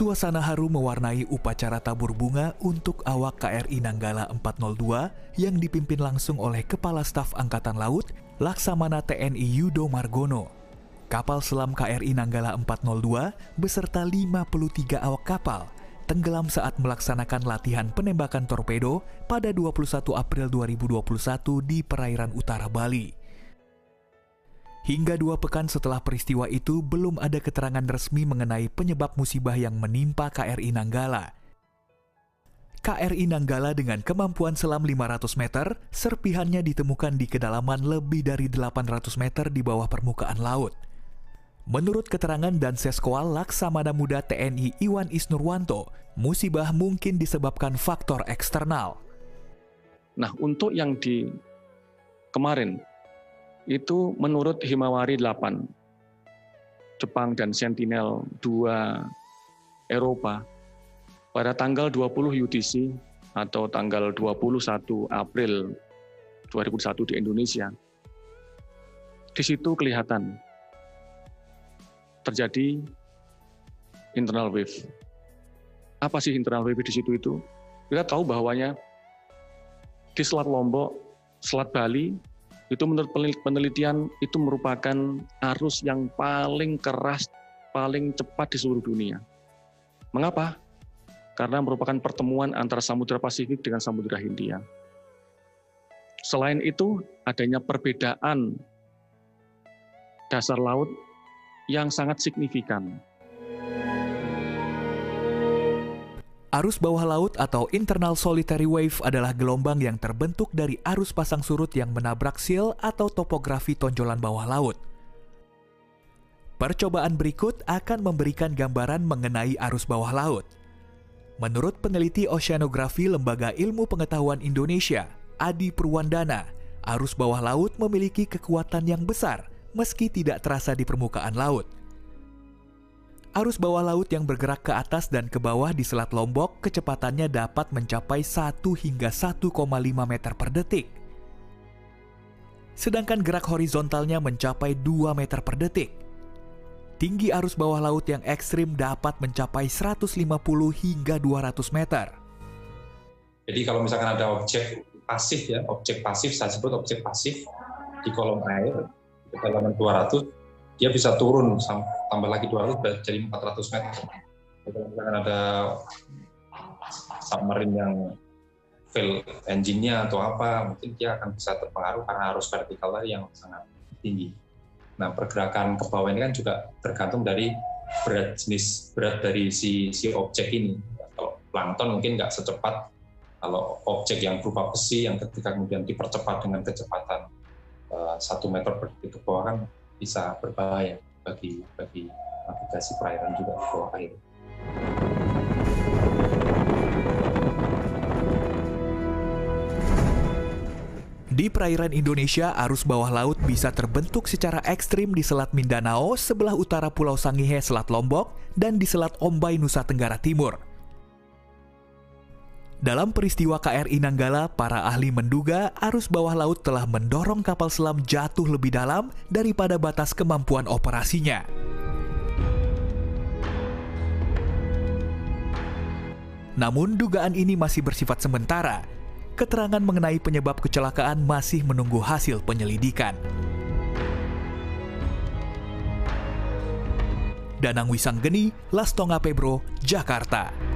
Suasana haru mewarnai upacara tabur bunga untuk awak KRI Nanggala 402 yang dipimpin langsung oleh Kepala Staf Angkatan Laut Laksamana TNI Yudo Margono. Kapal selam KRI Nanggala 402 beserta 53 awak kapal tenggelam saat melaksanakan latihan penembakan torpedo pada 21 April 2021 di perairan utara Bali. Hingga dua pekan setelah peristiwa itu, belum ada keterangan resmi mengenai penyebab musibah yang menimpa KRI Nanggala. KRI Nanggala dengan kemampuan selam 500 meter, serpihannya ditemukan di kedalaman lebih dari 800 meter di bawah permukaan laut. Menurut keterangan dan Seskoal Laksamana Muda TNI Iwan Isnurwanto, musibah mungkin disebabkan faktor eksternal. Nah, untuk yang di kemarin itu menurut Himawari 8, Jepang dan Sentinel 2 Eropa, pada tanggal 20 UTC atau tanggal 21 April 2001 di Indonesia, di situ kelihatan terjadi internal wave. Apa sih internal wave di situ itu? Kita tahu bahwanya di Selat Lombok, Selat Bali, itu menurut penelitian itu merupakan arus yang paling keras, paling cepat di seluruh dunia. Mengapa? Karena merupakan pertemuan antara Samudra Pasifik dengan Samudra Hindia. Selain itu, adanya perbedaan dasar laut yang sangat signifikan Arus bawah laut atau internal solitary wave adalah gelombang yang terbentuk dari arus pasang surut yang menabrak sil atau topografi tonjolan bawah laut. Percobaan berikut akan memberikan gambaran mengenai arus bawah laut. Menurut peneliti oceanografi Lembaga Ilmu Pengetahuan Indonesia, Adi Purwandana, arus bawah laut memiliki kekuatan yang besar meski tidak terasa di permukaan laut. Arus bawah laut yang bergerak ke atas dan ke bawah di Selat Lombok kecepatannya dapat mencapai 1 hingga 1,5 meter per detik. Sedangkan gerak horizontalnya mencapai 2 meter per detik. Tinggi arus bawah laut yang ekstrim dapat mencapai 150 hingga 200 meter. Jadi kalau misalkan ada objek pasif ya, objek pasif saya sebut objek pasif di kolom air kedalaman 200 dia bisa turun tambah lagi 200 jadi 400 meter. Kalau misalkan ada submarine yang fail engine-nya atau apa, mungkin dia akan bisa terpengaruh karena arus vertikal tadi yang sangat tinggi. Nah, pergerakan ke bawah ini kan juga tergantung dari berat jenis berat dari si si objek ini. Kalau plankton mungkin nggak secepat kalau objek yang berupa besi yang ketika kemudian dipercepat dengan kecepatan eh, satu meter per detik ke bawah kan bisa berbahaya bagi bagi navigasi perairan juga di bawah air. Di perairan Indonesia, arus bawah laut bisa terbentuk secara ekstrim di Selat Mindanao sebelah utara Pulau Sangihe, Selat Lombok, dan di Selat Ombai, Nusa Tenggara Timur. Dalam peristiwa KRI Nanggala, para ahli menduga arus bawah laut telah mendorong kapal selam jatuh lebih dalam daripada batas kemampuan operasinya. Namun dugaan ini masih bersifat sementara. Keterangan mengenai penyebab kecelakaan masih menunggu hasil penyelidikan. Danang Wisanggeni, Lastonga Pebro, Jakarta.